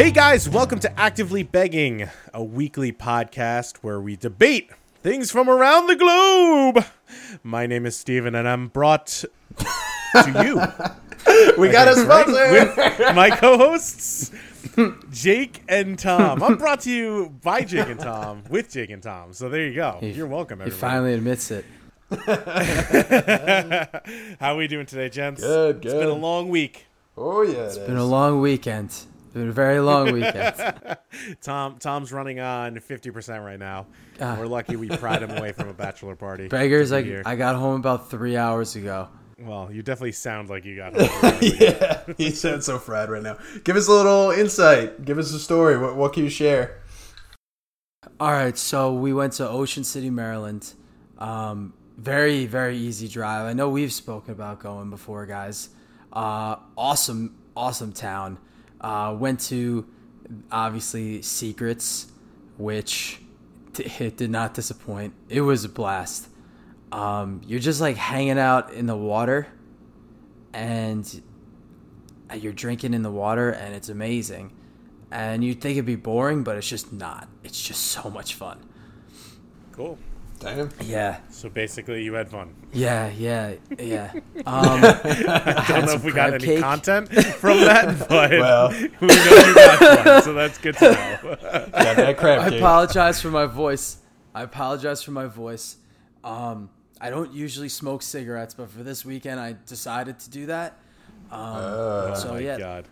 Hey guys, welcome to Actively Begging, a weekly podcast where we debate things from around the globe. My name is Steven and I'm brought to you We got a sponsor. with my co-hosts Jake and Tom. I'm brought to you by Jake and Tom with Jake and Tom. So there you go. You're welcome He finally admits it. How are we doing today, gents? Good, good. It's been a long week. oh yeah, It's been a long weekend. It's been a very long weekend. Tom Tom's running on 50% right now. Ah. We're lucky we pried him away from a bachelor party. Beggars, to I, be. I got home about three hours ago. Well, you definitely sound like you got home. yeah, he sounds so fried right now. Give us a little insight. Give us a story. What, what can you share? All right, so we went to Ocean City, Maryland. Um, very, very easy drive. I know we've spoken about going before, guys. Uh, awesome, awesome town. Uh, went to obviously Seacrets, which t- it did not disappoint. It was a blast. Um, you're just like hanging out in the water, and you're drinking in the water, and it's amazing. And you'd think it'd be boring, but it's just not. It's just so much fun. cool. Damn. Yeah, So basically, you had fun. yeah, yeah, yeah. Um, I don't know if we got any content from that, but Well. we know you got fun, so that's good to know. Got that crab I cake. apologize for my voice. I apologize for my voice. Um, I don't usually smoke cigarettes, but for this weekend, I decided to do that. Um, Uh, so oh yeah, god.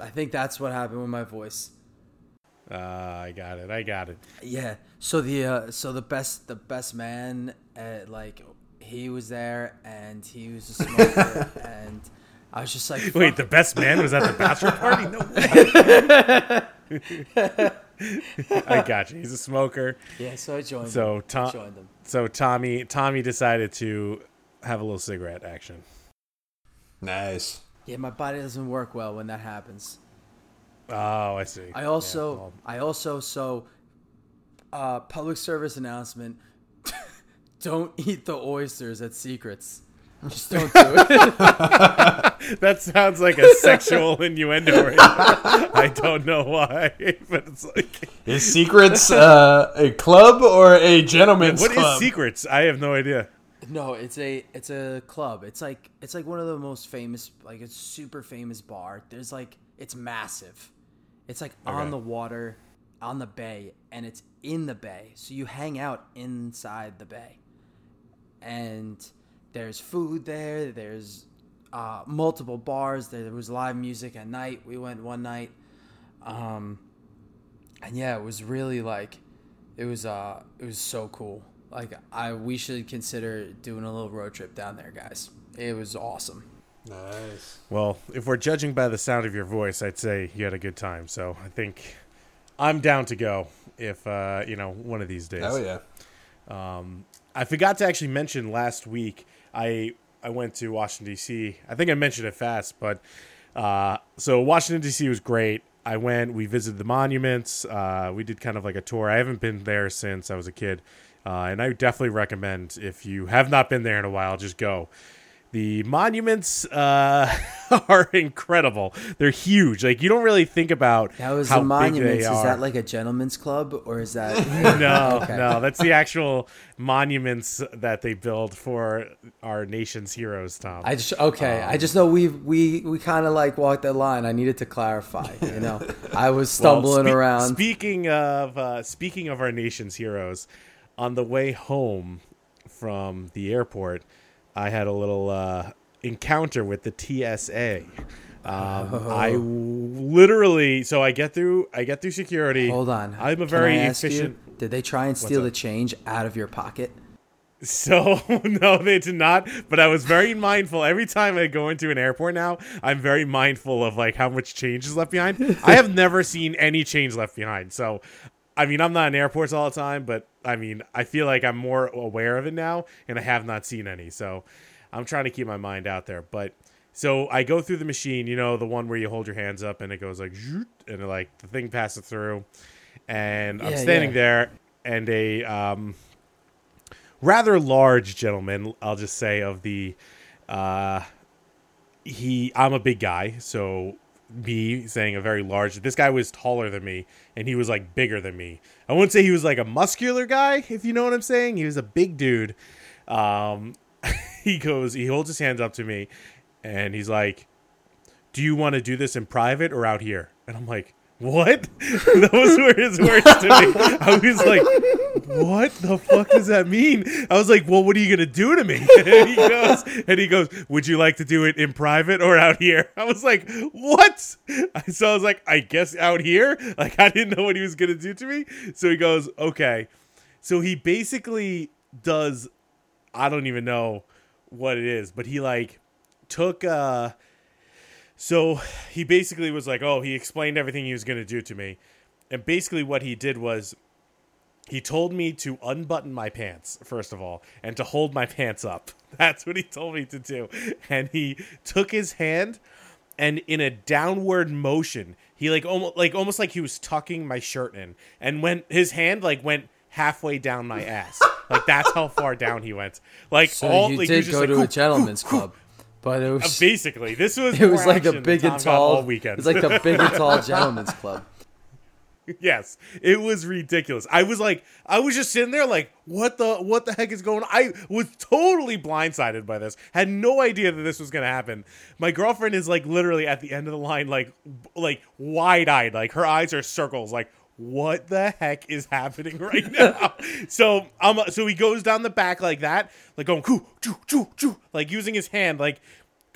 I think that's what happened with my voice. Uh, I got it. I got it. Yeah. So the uh, so the best the best man uh, like he was there and he was a smoker and I was just like Wait, the best man was at the bachelor party? No way. I got you. He's a smoker. Yeah, so I joined. So. Tom, joined them. so Tommy, Tommy decided to have a little cigarette action. nice. Yeah, my body doesn't work well when that happens. Oh, I see. I also, Yeah, well, I also, so, uh, public service announcement: don't eat the oysters at Seacrets. Just don't do it. that sounds like a sexual innuendo. Right. I don't know why, but it's like, Is Seacrets uh, a club or a gentleman's what is club? Seacrets? I have no idea. no, it's a, it's a club. It's like, it's like one of the most famous, like a super famous bar. There's like, it's massive. It's like Okay. on the water, on the bay, and it's in the bay. So you hang out inside the bay, and there's food there. There's uh, multiple bars. There was live music at night. We went one night, um, and yeah, it was really like, it was uh, it was so cool. Like I, we should consider doing a little road trip down there, guys. It was awesome. Nice. Well, if we're judging by the sound of your voice, I'd say you had a good time. So I think I'm down to go if uh, you know one of these days. Oh yeah. Um, I forgot to actually mention last week. I I went to Washington D.C. I think I mentioned it fast, but uh, so Washington D.C. was great. I went. We visited the monuments. Uh, we did kind of like a tour. I haven't been there since I was a kid, uh, and I definitely recommend if you have not been there in a while, just go. The monuments uh, are incredible. They're huge. Like you don't really think about That was how the monuments. big they Is that like a gentleman's club or is that No, Okay. no, that's the actual monuments that they build for our nation's heroes, Tom. I just okay. Um, I just know we we we kind of like walked that line. I needed to clarify. You know, I was Well, stumbling spe- around. Speaking of uh, speaking of our nation's heroes, on the way home from the airport, I had a little uh, encounter with the TSA. Um, I Oh. literally, so I get through, I get through security. Hold on. I'm a very ask you, efficient. did they try and steal the change out of your pocket? So no, they did not. But I was very mindful. Every time I go into an airport now, I'm very mindful of like how much change is left behind. I have never seen any change left behind. So, I mean, I'm not in airports all the time, but I mean, I feel like I'm more aware of it now, and I have not seen any. So, I'm trying to keep my mind out there. But so I go through the machine, you know, the one where you hold your hands up and it goes like, and like the thing passes through, and I'm standing yeah. there, and a um rather large gentleman, I'll just say, of the uh he I'm a big guy, so me saying a very large. This guy was taller than me, and he was like bigger than me. I wouldn't say he was like a muscular guy, if you know what I'm saying. He was a big dude. Um, he goes, he holds his hands up to me, and he's like, "Do you want to do this in private or out here?" And I'm like, "What?" Those were his words to me. I was like, "What the fuck does that mean?" I was like, "Well, what are you gonna do to me?" And he goes, and he goes, "Would you like to do it in private or out here?" I was like, "What?" So I was like, "I guess out here." Like I didn't know what he was gonna do to me. So he goes, "Okay." So he basically does. I don't even know what it is, but he like took uh so he basically was like, "Oh, he explained everything he was going to do to me." And basically what he did was he told me to unbutton my pants first of all and to hold my pants up. That's what he told me to do. And he took his hand and in a downward motion, he like almost like almost like he was tucking my shirt in and when his hand like went halfway down my ass. like that's how far down he went. Like So all you like, did just go like, to a gentleman's ooh, ooh." club, but it Uh, was Basically, this was it was like a big and Tom got all tall. weekend. It was like the big and tall gentleman's club. yes, it was ridiculous. I was like, I was just sitting there like, what the what the heck is going on? I was totally blindsided by this. Had no idea that this was gonna happen. My girlfriend is like literally at the end of the line, like like wide eyed, like her eyes are circles, like. What the heck is happening right now? so um, so he goes down the back like that, like going choo choo choo choo, like using his hand, like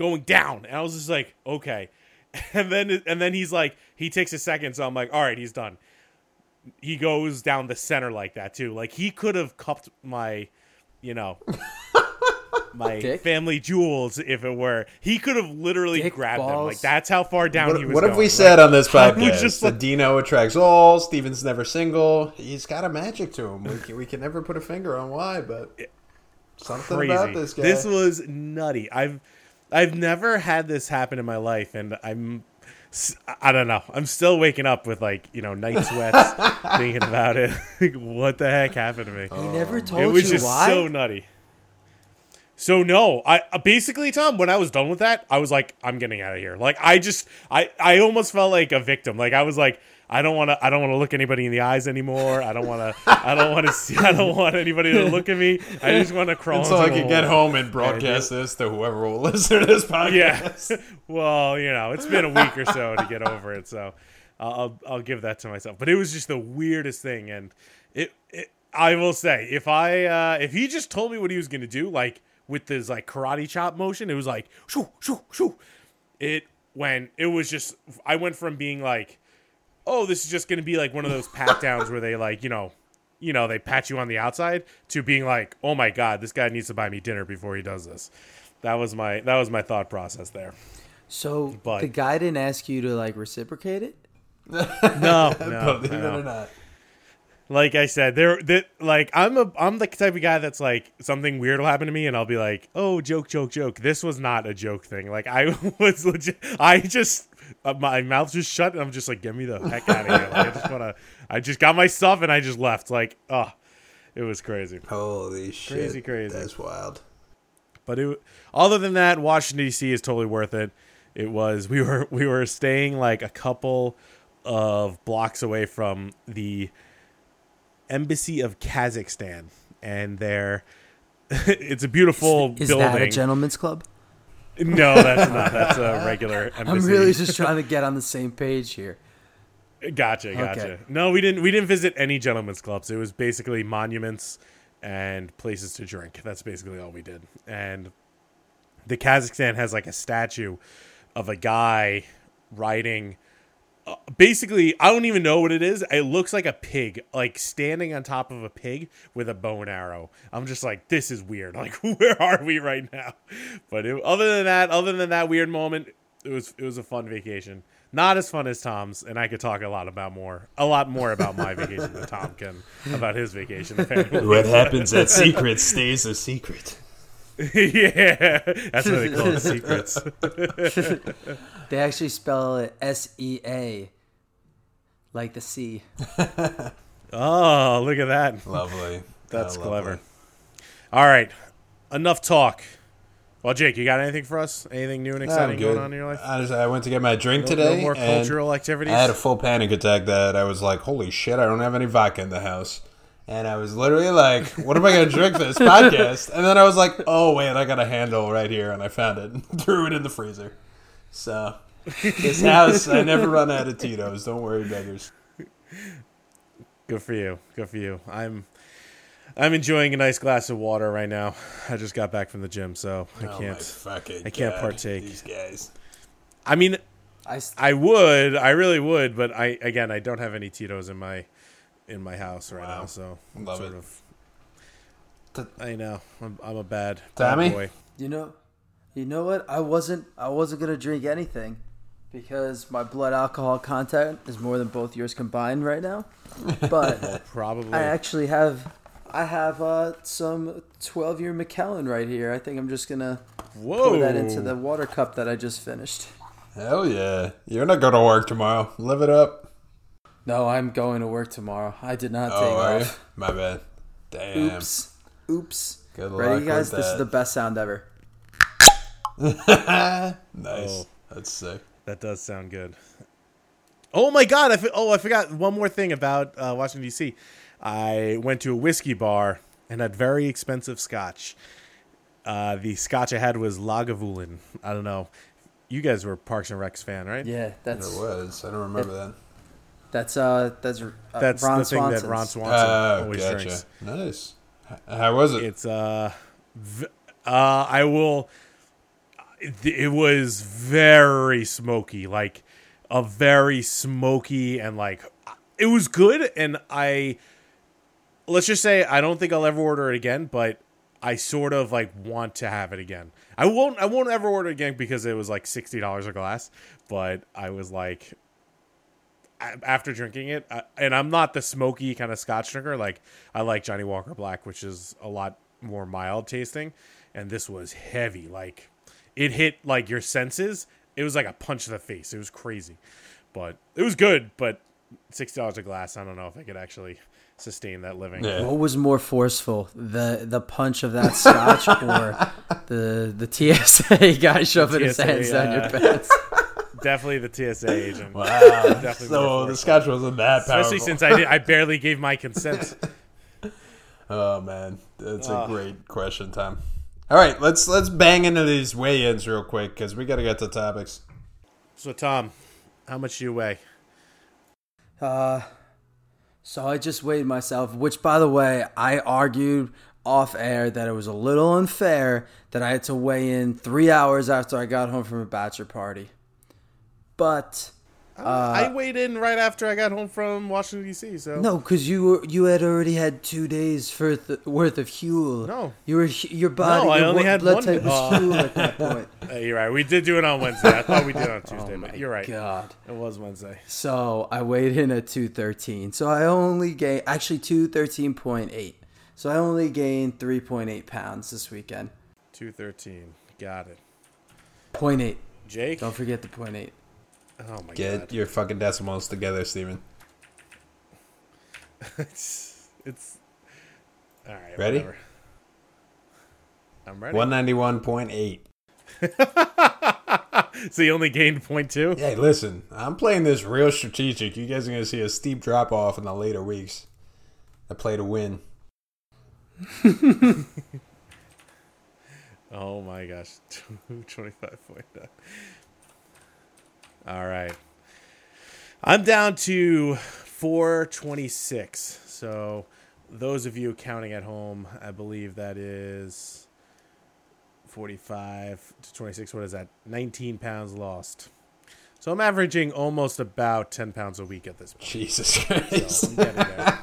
going down. And I was just like, okay. And then and then he's like, he takes a second, so I'm like, all right, he's done. He goes down the center like that too. Like he could have cupped my, you know, my Dick? family jewels if it were. He could have literally Dick grabbed them. Like that's how far down he What, was. what have we going. said on this I was podcast? just that like- Dino attracts all. Steven's never single. He's got a magic to him. We can, we can never put a finger on why, but something crazy. about this guy. This was nutty. I've I've never had this happen in my life, and I'm I don't know. I'm still waking up with like you know night sweats thinking about it. Like, what the heck happened to me? He never told you it was you just why. so nutty. So no, I uh, basically Tom. When I was done with that, I was like, I'm getting out of here. Like I just, I, I almost felt like a victim. Like I was like, I don't want to, I don't want to look anybody in the eyes anymore. I don't want to, I don't want to see, I don't want anybody to look at me. I just want to crawl. And so I can get home and broadcast this to whoever will listen to this podcast. Yeah. well, you know, it's been a week or so to get over it, so I'll I'll, give that to myself. But it was just the weirdest thing, and it, it I will say, if I uh, if he just told me what he was gonna do, like with this like karate chop motion, it was like shoo shoo shoo. It when it was just I went from being like, oh, this is just gonna be like one of those pat downs where they like you know. You know, they pat you on the outside to being like, "Oh my god, this guy needs to buy me dinner before he does this." That was my that was my thought process there. So But- the guy didn't ask you to like reciprocate it. No, no, Believe it no. or not. Like I said, there that like I'm a I'm the type of guy that's like something weird will happen to me and I'll be like, "Oh, joke, joke, joke." This was not a joke thing. Like I was legit I just uh, my mouth just shut and I'm just like, "Get me the heck out of here." Like, I just want to I just got my stuff and I just left. Like, oh, it was crazy. Holy shit. Crazy, crazy. That's wild. But it, other than that, Washington D.C. is totally worth it. It was we were we were staying like a couple of blocks away from the embassy of Kazakhstan, and there it's a beautiful Is building. that a gentleman's club? No, that's not. That's a regular embassy. I'm really just trying to get on the same page here. Gotcha, gotcha. Okay. No, we didn't. We didn't visit any gentlemen's clubs. It was basically monuments and places to drink. That's basically all we did. And the Kazakhstan has like a statue of a guy riding. Basically, I don't even know what it is. It looks like a pig, like standing on top of a pig with a bow and arrow. I'm just like, this is weird. Like, where are we right now? But it, other than that, other than that weird moment, it was it was a fun vacation. Not as fun as Tom's, and I could talk a lot about more, a lot more about my vacation than Tom can about his vacation. Apparently. What happens at secret stays a secret. yeah, that's what they call it, Seacrets. They actually spell it S E A, like the sea. Oh, look at that. Lovely. That's Oh, clever. lovely. All right, enough talk. Well, Jake, you got anything for us? Anything new and exciting going on in your life? I, just, I went to get my drink No- today. no more and cultural activities. I had a full panic attack that I was like, holy shit, I don't have any vodka in the house. And I was literally like, what am I going to drink for this podcast? And then I was like, oh, wait, I got a handle right here. And I found it and threw it in the freezer. So, this house, I never run out of Tito's. Don't worry, beggars. Good for you. Good for you. I'm I'm enjoying a nice glass of water right now. I just got back from the gym, so I Oh, can't. I can't God, partake. These guys. I mean, I I would, I really would, but I again, I don't have any Tito's in my in my house right Wow. now, so I'm Love sort it. of. T- I know I'm, I'm a bad, Tommy? bad boy. you know, you know what? I wasn't I wasn't gonna drink anything because my blood alcohol content is more than both yours combined right now. But Probably. I actually have I have uh, some 12 year Macallan right here. I think I'm just gonna Whoa. pour that into the water cup that I just finished. Hell yeah. You're not going to work tomorrow. Live it up. No, I'm going to work tomorrow. I did not take Oh, are you? off. My bad. Damn. Oops. Oops. Good luck Ready, guys? with This is the best sound ever. nice. Oh. That's sick. That does sound good. Oh my god! I f- oh I forgot one more thing about uh, Washington D.C. I went to a whiskey bar and had very expensive scotch. Uh, the scotch I had was Lagavulin. I don't know. You guys were Parks and Recs fan, right? Yeah, It was. I don't remember that. That's uh that's uh, That's Ron the thing Swanson's. that Ron Swanson Oh, always gotcha. drinks. Nice. How was it? It's uh, v- uh, I will. It was very smoky, like a very smoky and like it was good. And I let's just say I don't think I'll ever order it again, but I sort of like want to have it again. I won't. I won't ever order it again because it was like sixty dollars a glass. But I was like, a- after drinking it, I, and I'm not the smoky kind of Scotch drinker. Like I like Johnnie Walker Black, which is a lot more mild tasting, and this was heavy. Like it hit like your senses. It was like a punch to the face. It was crazy, but it was good. But sixty dollars a glass. I don't know if I could actually sustain that living. Yeah. What was more forceful, the the punch of that scotch or the the TSA guy shoving his TSA, hands down your uh, pants? Definitely the TSA agent. Wow. Definitely so the forceful. scotch wasn't that powerful. Especially since I did, I barely gave my consent. Oh man, that's a Ah. great question, Tom. All right, let's let's bang into these weigh-ins real quick because we got to get to topics. So Tom, how much do you weigh? Uh, so I just weighed myself, which, by the way, I argued off air that it was a little unfair that I had to weigh in three hours after I got home from a bachelor party. But I weighed in right after I got home from Washington D.C. So no, because you were you had already had two days worth worth of fuel. No. you were your body. No, I only had blood one type day. was Oh. fuel at that point. Uh, you're right. We did do it on Wednesday. I thought we did it on Tuesday, Oh my but you're right. God. It was Wednesday. So I weighed in at 213. So I only gained, actually 213.8. So I only gained 3.8 pounds this weekend. Two thirteen. Got it. 0.8. Jake. Don't forget the 0.8. Oh my Get god. your fucking decimals together, Steven. it's it's. All right. Ready? whatever. I'm ready. One ninety-one point eight. so you only gained point two. Hey, listen, I'm playing this real strategic. You guys are gonna see a steep drop off in the later weeks. I play to win. Oh my gosh. 25.9. All right. I'm down to 426. So, those of you counting at home, I believe that is 45 to 26. What is that? 19 pounds lost. So, I'm averaging almost about 10 pounds a week at this point. Jesus So, Christ. I'm getting there.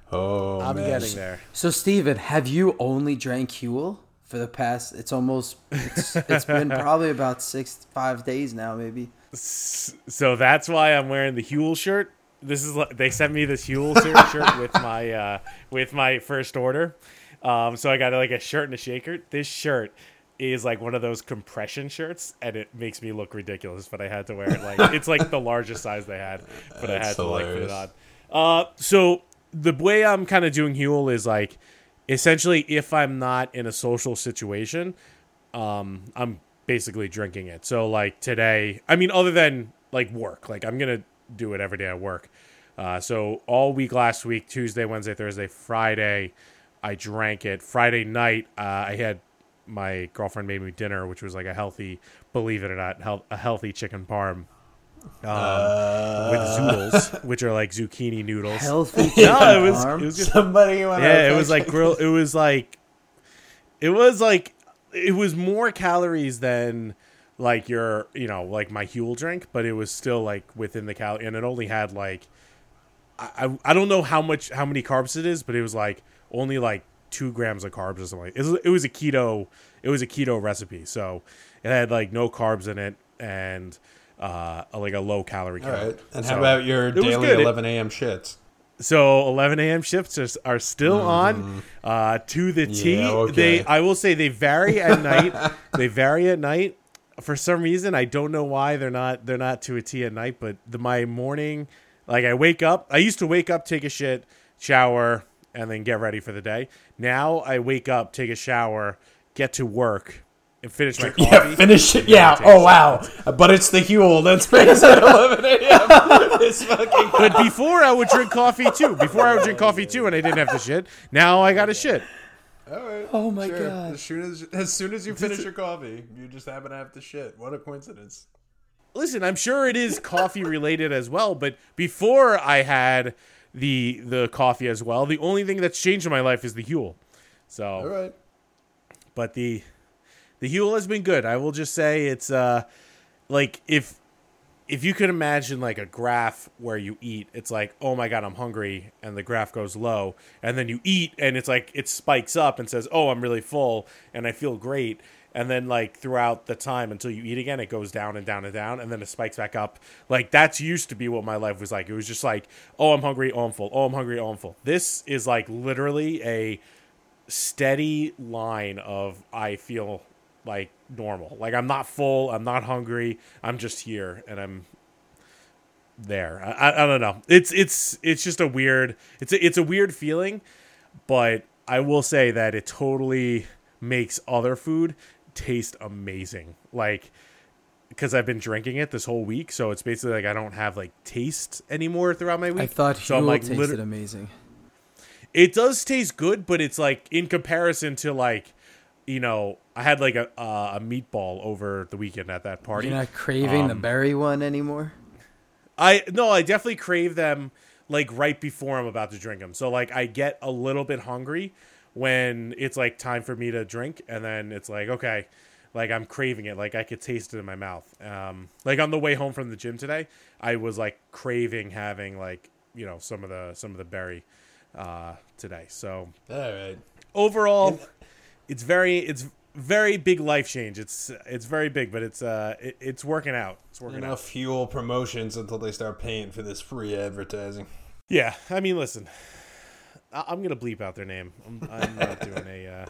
oh I'm man. getting there. So, Steven, have you only drank Huel for the past, it's almost, it's, it's been probably about six, five days now, maybe. So that's why I'm wearing the Huel shirt. This is like- they sent me this Huel shirt shirt with my uh, with my first order. Um, so I got like a shirt and a shaker. This shirt is like one of those compression shirts, and it makes me look ridiculous. But I had to wear it like it's like the largest size they had, but I That's had to like put it on. Uh, so the way I'm kind of doing Huel is like essentially if I'm not in a social situation um, I'm basically drinking it. So like today, I mean, other than like work, like I'm gonna do it every day at work. Uh, so all week last week, Tuesday, Wednesday, Thursday, Friday, I drank it. Friday night, uh, I had my girlfriend made me dinner, which was like a healthy, believe it or not, health, a healthy chicken parm. Um, with zoodles, which are like zucchini noodles. Healthy. No, it was, it was just Somebody yeah, it was like grill. It was like, it was like, it was more calories than like your, you know, like my Huel drink, but it was still like within the cal, and it only had like, I, I, I don't know how much, how many carbs it is, but it was like only like two grams of carbs or something. It was, it was a keto, it was a keto recipe, so it had like no carbs in it and uh like a low calorie All count. right. And So- how about your daily good. 11 a.m. shits? so 11 a.m. shifts are, are still on uh, to the T. Yeah, okay. They, I will say, they vary at night. they vary at night. For some reason, I don't know why they're not they're not to a T at night. But the, my morning, like I wake up. I used to wake up, take a shit, shower, and then get ready for the day. Now I wake up, take a shower, get to work, and finish my coffee. Yeah, finish it. Yeah. then Oh, wow. But it's the Huel that's makes it 11 a.m. It's fucking. But before I would drink coffee too. Before I would drink coffee too, and I didn't have to shit. Now I got to shit. All right. Oh my Sure. God. As soon as as soon as you finish your coffee, you just happen to have to shit. What a coincidence. listen, I'm sure it is coffee related as well, but before I had the the coffee as well, the only thing that's changed in my life is the Huel. So, All right. but the the Huel has been good. I will just say it's uh like if if you could imagine like a graph where you eat, it's like, oh my god, I'm hungry, and the graph goes low, and then you eat, and it's like it spikes up and says, oh, I'm really full, and I feel great, and then like throughout the time until you eat again, it goes down and down and down, and then it spikes back up. Like that's used to be what my life was like. It was just like, oh, I'm hungry, oh, I'm full, oh, I'm hungry, oh, I'm full. This is like literally a steady line of I feel like normal. Like I'm not full, I'm not hungry, I'm just here and I'm there. I, I, I don't know. It's it's it's just a weird it's a, it's a weird feeling, but I will say that it totally makes other food taste amazing. Like because I've been drinking it this whole week, so it's basically like I don't have like taste anymore throughout my week. I thought so I'm like tasted liter- amazing. it does taste good, but it's like in comparison to like, you know, I had like a uh, a meatball over the weekend at that party. You're not craving the Um, berry one anymore. I no, I definitely crave them like right before I'm about to drink them. So like I get a little bit hungry when it's like time for me to drink, and then it's like okay, like I'm craving it. Like I could taste it in my mouth. Um, like on the way home from the gym today, I was like craving having like you know some of the some of the berry uh, today. So All right. overall it's very it's very big life change. It's it's very big but it's uh it, it's working out. It's working out. Enough Huel promotions until they start paying for this free advertising. yeah i mean listen I, i'm gonna bleep out their name. I'm, I'm not doing a uh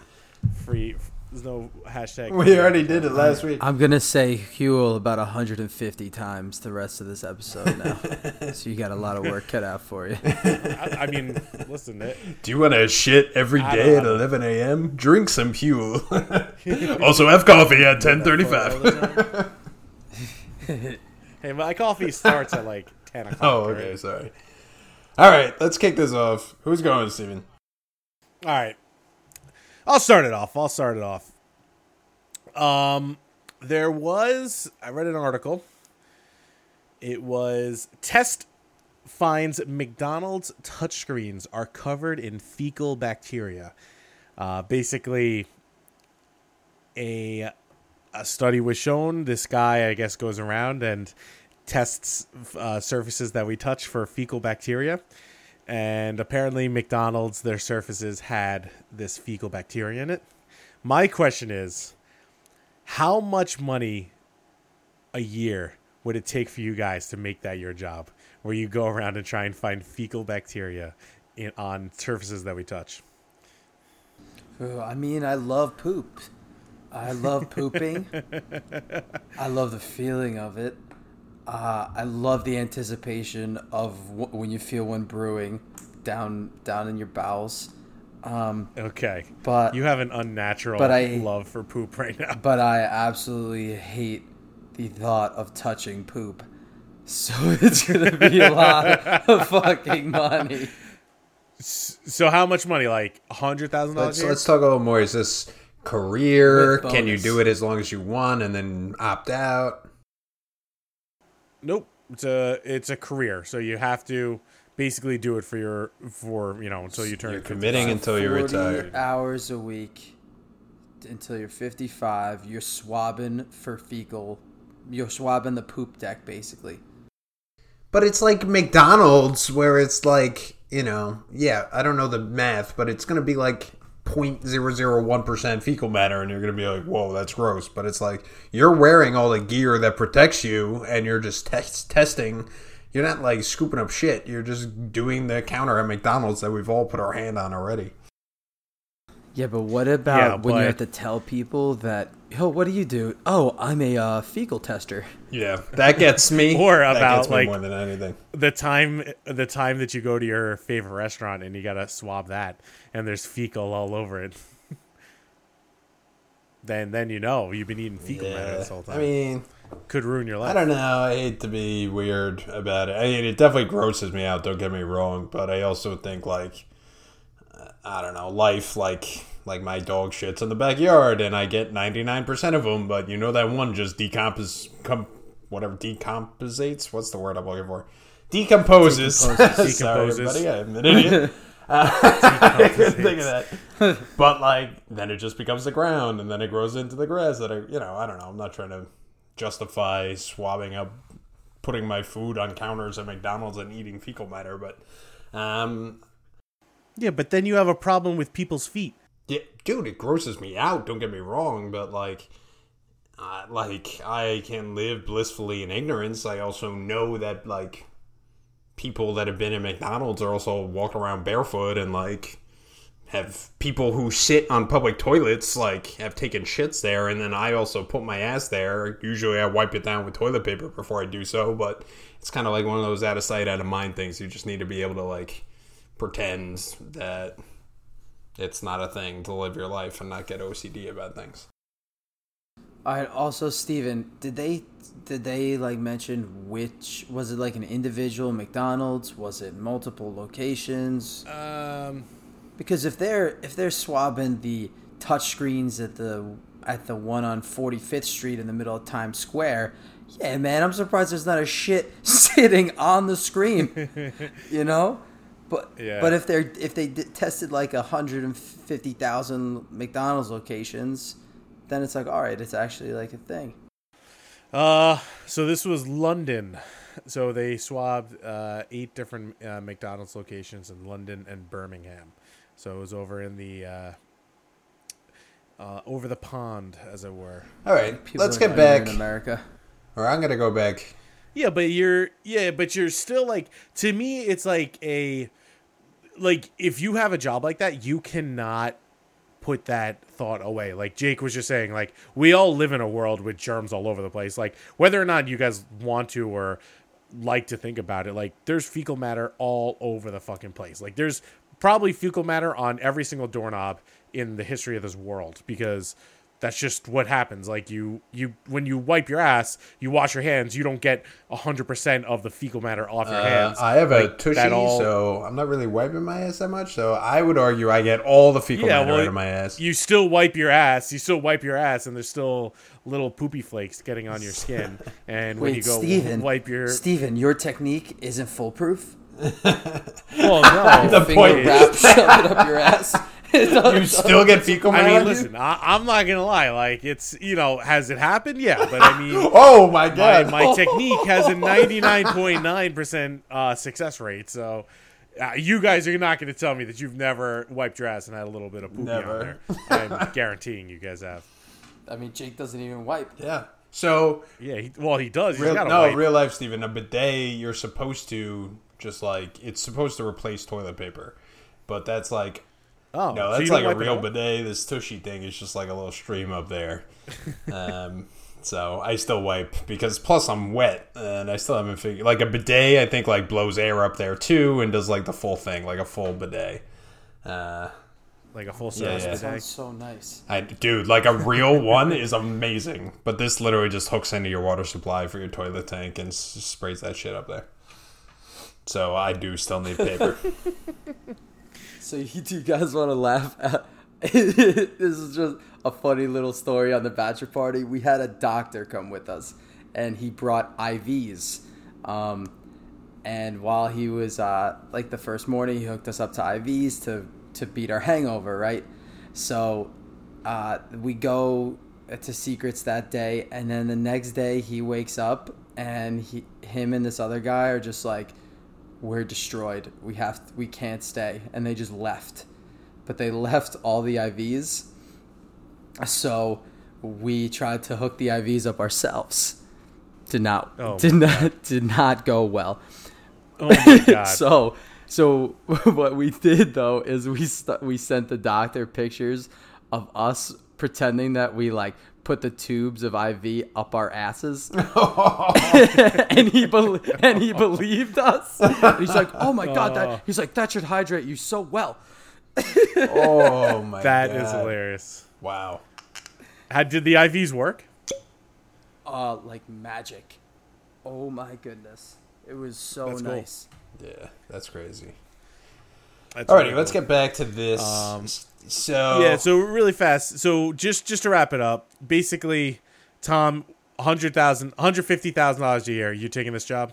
free there's no hashtag We already did it last week. I'm gonna say Huel about 150 times the rest of this episode now, so you got a lot of work cut out for you. I, I mean listen it, Do you want to shit every I day at 11 a.m.? Drink some Huel. also have coffee at 10:35. hey my coffee starts at like 10 o'clock Oh, alright? okay, sorry. All right, let's kick this off. Who's going, Steven? All right. I'll start it off. I'll start it off. Um there was I read an article. It was test finds McDonald's touchscreens are covered in fecal bacteria. Uh, basically a a study was shown. This guy, I guess, goes around and tests uh, surfaces that we touch for fecal bacteria. And apparently, McDonald's, their surfaces had this fecal bacteria in it. My question is how much money a year would it take for you guys to make that your job? Where you go around and try and find fecal bacteria in, on surfaces that we touch? Ooh, I mean, I love poop. I love pooping. I love the feeling of it. Uh, I love the anticipation of w- when you feel one brewing down down in your bowels. Um, Okay. but You have an unnatural but I- love for poop right now. but I absolutely hate the thought of touching poop. So it's gonna be a lot of fucking money. So how much money? Like a hundred thousand dollars. let's talk a little more. Is this career? Can you do it as long as you want and then opt out? Nope. It's a it's a career. So you have to basically do it for your for you know until you turn. You're 50. committing until you 40 retire. hours a week until you're 55. You're swabbing for fecal. You're swabbing the poop deck, basically. But it's like McDonald's where it's like, you know, yeah, I don't know the math, but it's going to be like 0.001% fecal matter and you're going to be like, whoa, that's gross. But it's like you're wearing all the gear that protects you and you're just test- testing. You're not like scooping up shit. You're just doing the counter at McDonald's that we've all put our hand on already. Yeah, but what about Yeah, when you have to tell people that, oh, what do you do? Oh, I'm a uh, fecal tester. Yeah, that gets me. Or That about, me like- more than anything. the time the time that you go to your favorite restaurant and you gotta swab that and there's fecal all over it. then then you know you've been eating fecal matter this whole time. I mean, Could ruin your life. I don't know. I hate to be weird about it. I mean, it definitely grosses me out. Don't get me wrong, but I also think like uh, I don't know, life like like my dog shits in the backyard, and I get ninety nine percent of them. But you know that one just decomposes, com- whatever decompensates. What's the word I'm looking for? Decomposes. Decomposes. Sorry, Decomposes. everybody. I'm an idiot. I couldn't think of that. But like, then it just becomes the ground, and then it grows into the grass. That I, you know, I don't know. I'm not trying to justify swabbing up, putting my food on counters at McDonald's and eating fecal matter, but um, Yeah, but then you have a problem with people's feet. Yeah, dude, it grosses me out. Don't get me wrong, but like, uh, like I can live blissfully in ignorance. I also know that like people that have been in McDonald's are also walking around barefoot and like have people who sit on public toilets like have taken shits there and then I also put my ass there. Usually I wipe it down with toilet paper before I do so, but it's kind of like one of those out of sight out of mind things. You just need to be able to like pretend that it's not a thing to live your life and not get OCD about things. All right. Also, Steven, did they did they like mention which was it like an individual McDonald's? Was it multiple locations? Um, Because if they're if they're swabbing the touch screens at the at the one on 45th Street in the middle of Times Square, yeah, man, I'm surprised there's not a shit sitting on the screen. you know, but Yeah. but if they're if they did, tested like 150,000 McDonald's locations, then it's like all right, it's actually like a thing. Uh, so this was London. So they swabbed uh, eight different uh, McDonald's locations in London and Birmingham. So it was over in the uh, uh, over the pond, as it were. All right, People let's get back. in America. Or I'm gonna go back. Yeah, but you're yeah, but you're still like to me it's like a like if you have a job like that, you cannot put that thought away. Like Jake was just saying like we all live in a world with germs all over the place. Like whether or not you guys want to or like to think about it, like there's fecal matter all over the fucking place. Like there's probably fecal matter on every single doorknob in the history of this world because that's just what happens. Like you, you when you wipe your ass, you wash your hands. You don't get hundred percent of the fecal matter off your Uh, hands. I have a Like, tushy, all- so I'm not really wiping my ass that much. So I would argue I get all the fecal Yeah, matter well, out of my ass. you still wipe your ass. You still wipe your ass, and there's still little poopy flakes getting on your skin. And when you go Steven, wipe your, Steven, your technique isn't foolproof. well, no, The Finger point is- wrap, shove it up your ass. you still get fecal I mean, listen, I, I'm not gonna lie. Like it's you know, has it happened? Yeah, but I mean. Oh my my, god! my technique has a 99.9% uh, success rate. So uh, you guys are not going to tell me that you've never wiped your ass and had a little bit of poopy Never. on there. I'm guaranteeing you guys have. I mean, Jake doesn't even wipe. yeah. So Yeah, he, well, he does. Real, got no, wipe. real life, Steven. A bidet, you're supposed to just like it's supposed to replace toilet paper, but that's like Oh, no, that's you like a real bidet. This tushy thing is just like a little stream up there. um, so I still wipe because plus I'm wet and I still haven't figured like a bidet. I think like blows air up there too and does like the full thing, like a full bidet. Uh, like a full Yeah, service yeah. That bidet. sounds so nice. I, dude, like a real one is amazing, but this literally just hooks into your water supply for your toilet tank and s- sprays that shit up there. So I do still need paper. So you, you guys want to laugh at? this is just a funny little story on the bachelor party. We had a doctor come with us, and he brought IVs. Um, and while he was uh, like the first morning, he hooked us up to IVs to to beat our hangover, right? So uh, we go to Seacrets that day, and then the next day he wakes up, and he, him and this other guy are just like, "We're destroyed. We have, we can't stay," and they just left. But they left all the IVs, so we tried to hook the IVs up ourselves. Did not, Oh did not, did not go well. Oh my god! so so what we did though is we st- we sent the doctor pictures of us pretending that we like put the tubes of IV up our asses, and he bel and he believed us. And he's like, "Oh my god!" That he's like, "That should hydrate you so well." oh my That god. is hilarious. Wow. How did the IVs work? Uh, like magic. Oh my goodness, it was so That's cool. nice. Yeah, that's crazy. That's Alrighty, really let's get back to this. Um, so Yeah, so really fast. So just just to wrap it up, basically, Tom, hundred thousand, hundred fifty thousand dollars a year. You taking this job?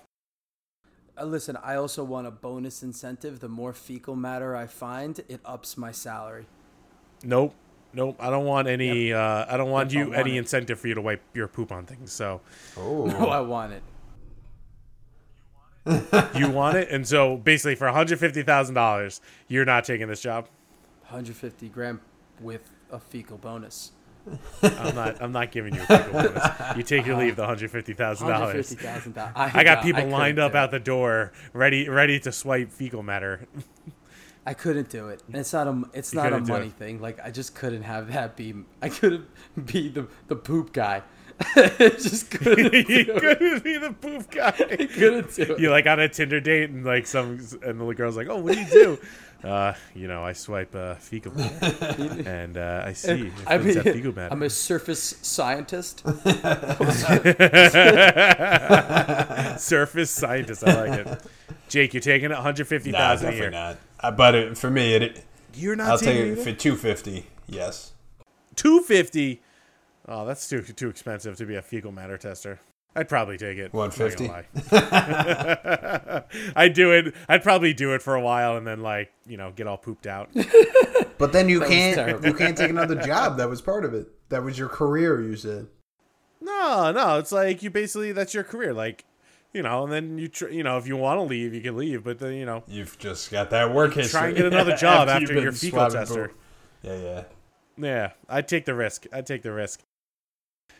Uh, listen, I also want a bonus incentive. The more fecal matter I find, it ups my salary. Nope, nope. I don't want any. Uh, I don't want Yep, I you want any it. incentive for you to wipe your poop on things. So oh, No, I want it. You want it, and so basically for one hundred fifty thousand dollars, you're not taking this job. One hundred fifty grand with a fecal bonus. I'm not. I'm not giving you a fecal bonus. You take your leave. The one hundred fifty thousand dollars. $150,000. I got people couldn't lined up out the door, ready, ready to swipe fecal matter. I couldn't do it. And it's not a it's You not a money thing. Like I just couldn't have that be I couldn't be the the poop guy. I just couldn't do you it. couldn't be the poop guy. couldn't do it. you like on a Tinder date and like some and the girl's like, "Oh, what do you do?" Uh, you know, I swipe uh, fecal and uh, I see I it's mean, a fecal matter. I'm a surface scientist. surface scientist. I like it. Jake, you're taking it, one hundred fifty nah, thousand a definitely year. not. Uh, but it, for me, it, You're not I'll take taking it for two fifty. Yes. two fifty. Oh, that's too too expensive to be a fecal matter tester. I'd probably take it. I'm not gonna 150? lie. I'd do it. I'd probably do it for a while and then like you know get all pooped out. But then you can't terrible. you can't take another job. That was part of it. That was your career. You said. No, no, it's like you basically that's your career. Like, you know, and then you tr- you know if you want to leave, you can leave, but then you know You've just got that work history. try and get another job you've after your fecal tester. poop. Yeah, yeah. Yeah, I'd take the risk. I'd take the risk.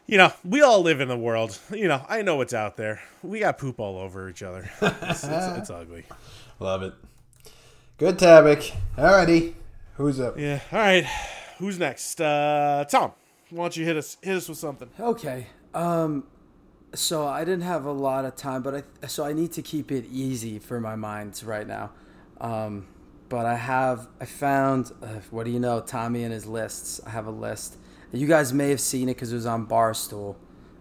You know, we all live in the world. You know, I know what's out there. We got poop all over each other. It's, it's, it's ugly. Love it. Good topic. Alrighty. Who's up? Yeah. All right. Who's next? Uh, Tom. Why don't you hit us hit us with something? Okay. Um so I didn't have a lot of time, but I so I need to keep it easy for my mind right now. Um but I have I found uh, what do you know, Tommy and his lists. I have a list. You guys may have seen it cuz it was on Barstool.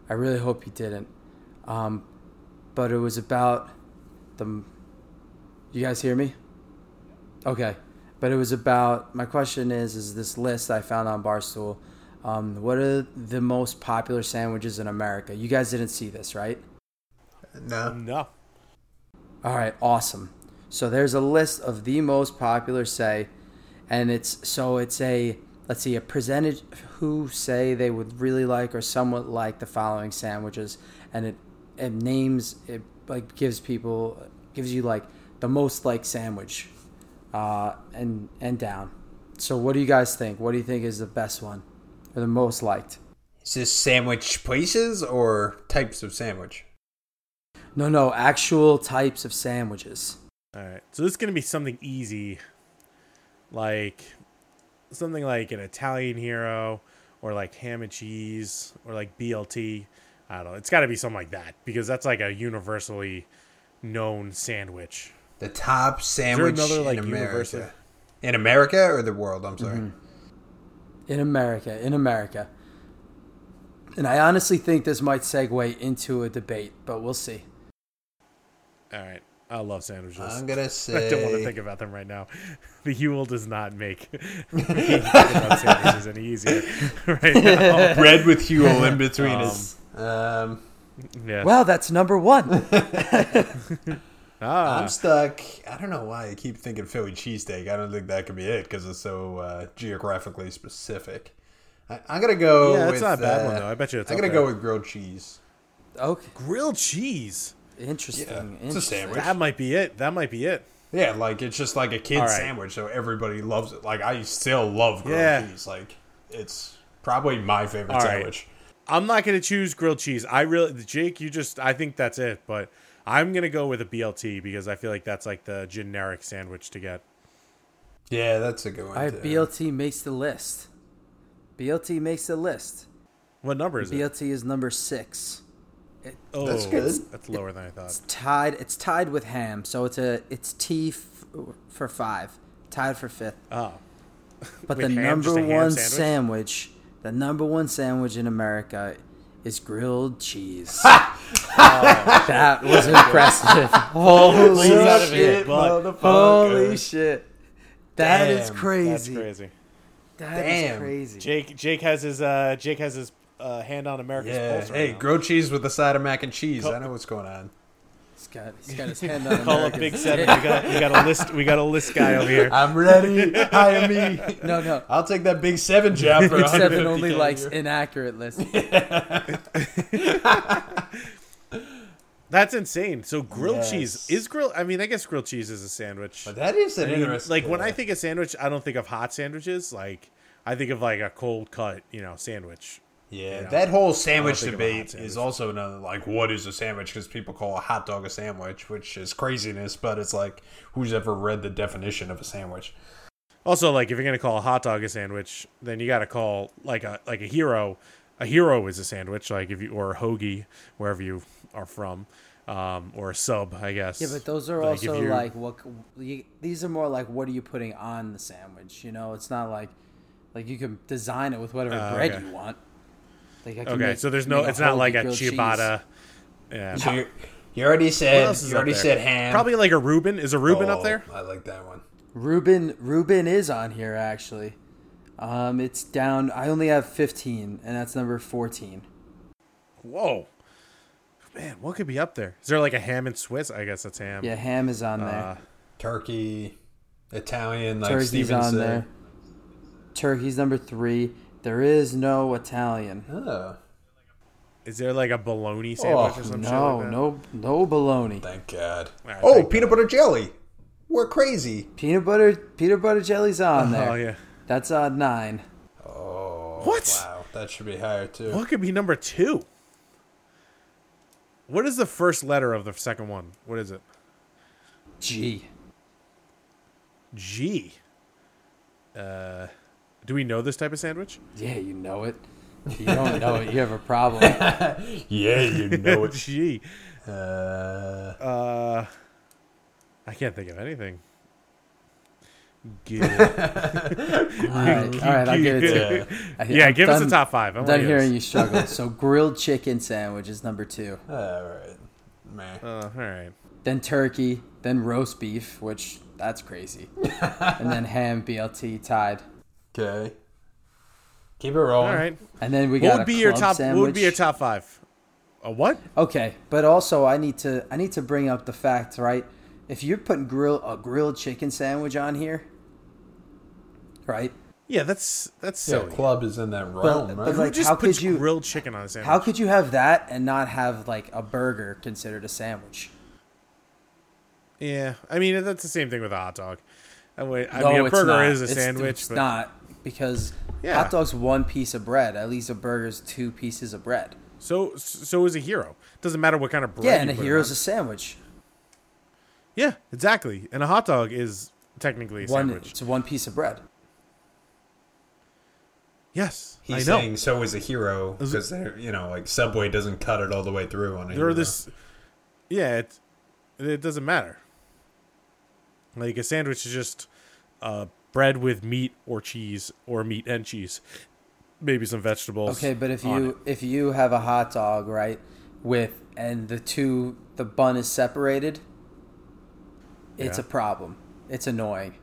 I really hope you didn't. Um but it was about the You guys hear me? Okay. But it was about my question is is this list I found on Barstool um, what are the most popular sandwiches in America? You guys didn't see this, right? No. No. All right, awesome. So there's a list of the most popular say, and it's so it's a let's see a percentage who say they would really like or somewhat like the following sandwiches, and it it names it like gives people gives you like the most like sandwich, uh, and and down. So what do you guys think? What do you think is the best one or the most liked? Is this sandwich places or types of sandwich? No, no, actual types of sandwiches. All right. So this is gonna be something easy, like something like an Italian hero, or like ham and cheese, or like BLT. I don't know. It's got to be something like that because that's like a universally known sandwich. The top sandwich another, like, in universal- America. In America or the world? I'm sorry. Mm-hmm. In America, in America. And I honestly think this might segue into a debate, but we'll see. All right. I love sandwiches. I'm gonna say I don't want to think about them right now. The Huel does not make me think about sandwiches any easier right now. bread with Huel in between Um, us. Um, Yeah. Well, that's number one. ah, I'm stuck. I don't know why I keep thinking Philly cheesesteak. I don't think that could be it because it's so uh, geographically specific. I, I'm gonna go. yeah, that's with, not a bad one uh, though. I bet you it's. I'm gonna there. go with grilled cheese. okay, grilled cheese. Interesting. Yeah, it's a sandwich. That might be it. That might be it. Yeah, like it's just like a kid's All right. sandwich, so everybody loves it. Like I still love grilled Yeah. cheese. Like it's probably my favorite All right. sandwich. I'm not gonna choose grilled cheese. I really, Jake, you just. I think that's it. But I'm gonna go with a BLT because I feel like that's like the generic sandwich to get. Yeah, that's a good one. All right, too. BLT makes the list. BLT makes the list. What number is it? BLT is number six. Oh, That's good. That's lower than I thought. It's tied. It's tied with ham, so it's a it's T f- for five, tied for fifth. Oh, But the ham, number one sandwich? sandwich, the number one sandwich in America, is grilled cheese. that was impressive. Holy shit! it, Holy shit! That is Damn, crazy. that's crazy. That is Damn. crazy. Jake, Jake has his. Uh, Jake has his uh, hand on America's Yeah, pulse. Right hey, now. grilled cheese with a side of mac and cheese. Co- I know what's going on. He's got, he's got his hand on Call up Big. Seven. We got we got a list. We got a list guy over here. I'm ready. Hire me. No, no. I'll take that big seven job for Big Seven only likes year. inaccurate lists. That's insane. So grilled Yes. cheese is grilled. I mean, I guess grilled cheese is a sandwich. But that is an I mean, interesting. like when I think of sandwich, I don't think of hot sandwiches. Like I think of like a cold cut, you know, sandwich. Yeah, you know, that whole sandwich think of a hot debate sandwich. is also another like what is a sandwich because people call a hot dog a sandwich, which is craziness. But it's like who's ever read the definition of a sandwich? Also, like if you're gonna call a hot dog a sandwich, then you got to call like a like a hero. A hero is a sandwich, like if you or a hoagie wherever you are from, um, or a sub, I guess. Yeah, but those are Like, also like what you, these are more like what are you putting on the sandwich? You know, it's not like like you can design it with whatever Uh, bread okay. you want. Like I can Okay, make- so there's no. It's not like a grilled cheese. ciabatta. Yeah. So you, you already said else you already said ham. Probably like a Reuben. Is a Reuben up Oh, there? I like that one. Reuben Reuben is on here actually. Um, it's down. I only have 15, and that's number 14. Whoa, man, what could be up there? Is there like a ham and Swiss? I guess that's ham. Yeah, ham is on Uh, there. Turkey, Italian, like Turkey's Steven on there. Turkey's number three. There is no Italian. Oh, is there like a bologna sandwich or some shit No, like that? no, no bologna. thank God. Alright, oh, thank peanut butter jelly. We're crazy. Peanut butter, peanut butter jelly's on there. Oh yeah. That's on nine. Oh, What? Wow, that should be higher too. What could be number two? What is the first letter of the second one? What is it? G. G. Uh, do we know this type of sandwich? Yeah, you know it. If you don't know it, you have a problem. Yeah, you know it. G. uh, Uh, I can't think of anything. G. all right, all right, I'll give it to you. I- yeah, I'm give us done- a top five. I I'm done hear hearing you struggle. So grilled chicken sandwich is number two. all right, man. Uh, all right. Then turkey. Then roast beef, which that's crazy. and then ham BLT tied. Okay, keep it rolling. All right. And then we got What would a be your top? Sandwich. What would be your top five? A what? Okay, but also I need to I need to bring up the fact, right? If you're putting grill a grilled chicken sandwich on here, right? Yeah, that's that's Yeah, silly. club is in that But, realm, but right? Who like, just how puts could you grilled chicken on a sandwich? how could you have that and not have like a burger considered a sandwich? Yeah, I mean that's the same thing with a hot dog. I mean, no, a burger not. is a It's- sandwich, It's but not because Yeah. hot dog's one piece of bread. At least a burger's two pieces of bread. so so is a hero. Doesn't matter what kind of bread. yeah, you and a put it hero's a sandwich. yeah, exactly. And a hot dog is technically a One, sandwich. it's one piece of bread. Yes, He's I know. saying so is a hero Is it- because you know, like Subway doesn't cut it all the way through on a There hero. are this. Yeah, it it doesn't matter. Like a sandwich is just a bread with meat or cheese or meat and cheese, maybe some vegetables. Okay, but if you it. if you have a hot dog, right, with and the two the bun is separated, it's Yeah. a problem. It's annoying.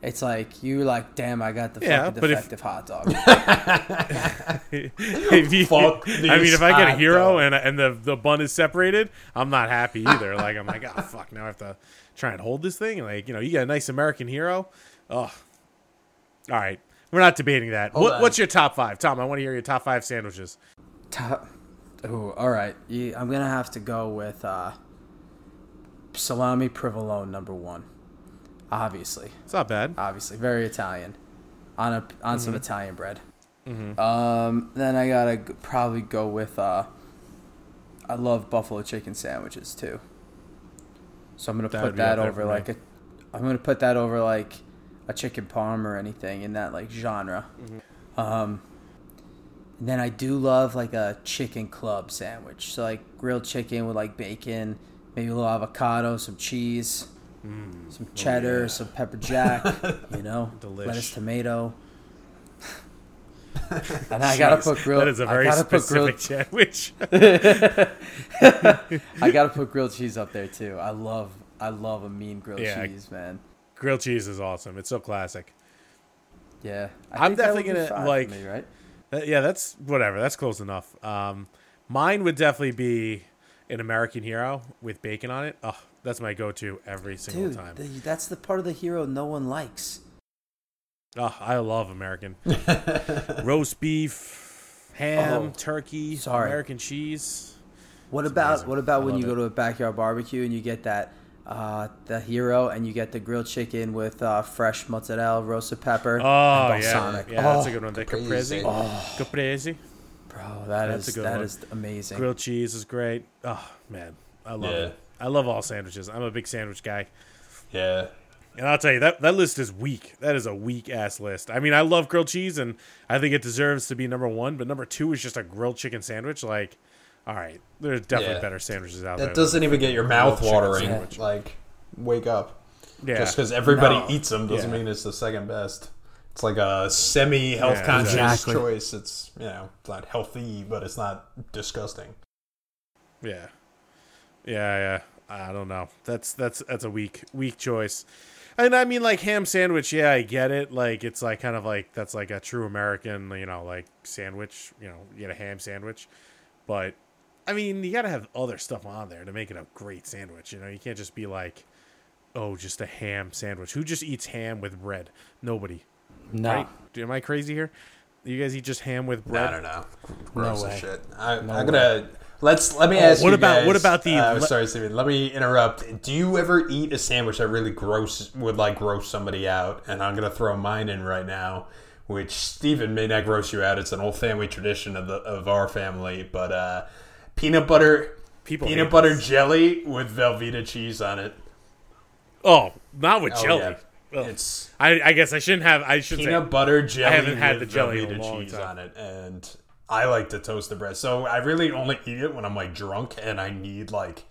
It's like you like, damn, I got the Yeah, fucking but if- defective hot dog. if you, Fuck I mean, if I get a hero and and the the bun is separated, I'm not happy either. like I'm like, oh fuck, now I have to try and hold this thing. Like you know, you got a nice American hero. Oh, all right, we're not debating that. What, what's your top five, Tom? I want to hear your top five sandwiches. Top, ooh, all right. I'm gonna have to go with uh, salami provolone number one. Obviously, It's not bad. obviously, very Italian, on a on some Mm-hmm. Italian bread. Um, then I gotta probably go with uh, I love buffalo chicken sandwiches too. So I'm gonna That put that over like a, I'm gonna put that over like a chicken parm or anything in that like genre. Mm-hmm. Um, and then I do love like a chicken club sandwich. So like grilled chicken with like bacon, maybe a little avocado, some cheese, Mm. some cheddar, yeah. some pepper jack, you know, Delish. lettuce, tomato. and I gotta put grilled. That is a very I specific grilled. sandwich. I gotta put grilled cheese up there too. I love, I love a mean grilled Yeah. cheese, man. Grilled cheese is awesome. It's so classic. Yeah, I I'm definitely gonna, like- me, right? Uh, yeah, that's whatever. That's close enough. Um, mine would definitely be an American hero with bacon on it. Oh, that's my go-to every single Dude, time. the, that's the part of the hero no one likes. Oh, I love American roast beef, ham, Oh, turkey, sorry. American cheese. What It's about amazing. what about I when you go to a backyard barbecue and you get that uh, the hero and you get the grilled chicken with uh, fresh mozzarella, roasted pepper, Oh and yeah, balsamic. yeah, that's a Oh, good one. The Caprese. caprese, Oh, caprese, bro, that That's is a good that one. is amazing. grilled cheese is great. Oh man, I love Yeah. it. I love all sandwiches. I'm a big sandwich guy. yeah. And I'll tell you that that list is weak. That is a weak ass list. I mean, I love grilled cheese, and I think it deserves to be number one. But number two is just a grilled chicken sandwich. Like, all right, there's definitely Yeah. better sandwiches out there. That doesn't even get your mouth watering. sandwich. Like, wake up. yeah, Just because everybody No. eats them doesn't Yeah. mean it's the second best. It's like a semi health Yeah, conscious exactly. choice. It's you know, it's not healthy, but it's not disgusting. yeah, yeah, yeah. I don't know. That's that's that's a weak weak choice. And I mean, like ham sandwich. Yeah, I get it. Like it's like kind of like that's like a true American, you know, like sandwich. You know, you get a ham sandwich, but I mean, you got to have other stuff on there to make it a great sandwich. You know, you can't just be like, oh, just a ham sandwich. Who just eats ham with bread? Nobody. no, Right? Am I crazy here? You guys eat just ham with bread? I don't know. Gross way. shit. I, No I'm gonna let's let me ask what you about- guys- what about the Uh, le- sorry, Steven. Let me interrupt. Do you ever eat a sandwich that really gross would like gross somebody out? And I'm gonna throw mine in right now, which Steven may not gross you out. It's an old family tradition of the of our family, but uh, peanut butter People peanut butter this. jelly with Velveeta cheese on it. Oh, not with Oh, jelly. yeah. It's I, I guess I shouldn't have. I should peanut say. butter jelly I haven't had with the jelly Velveeta cheese time. on it, and I like to toast the bread. So I really only eat it when I'm like drunk and I need like,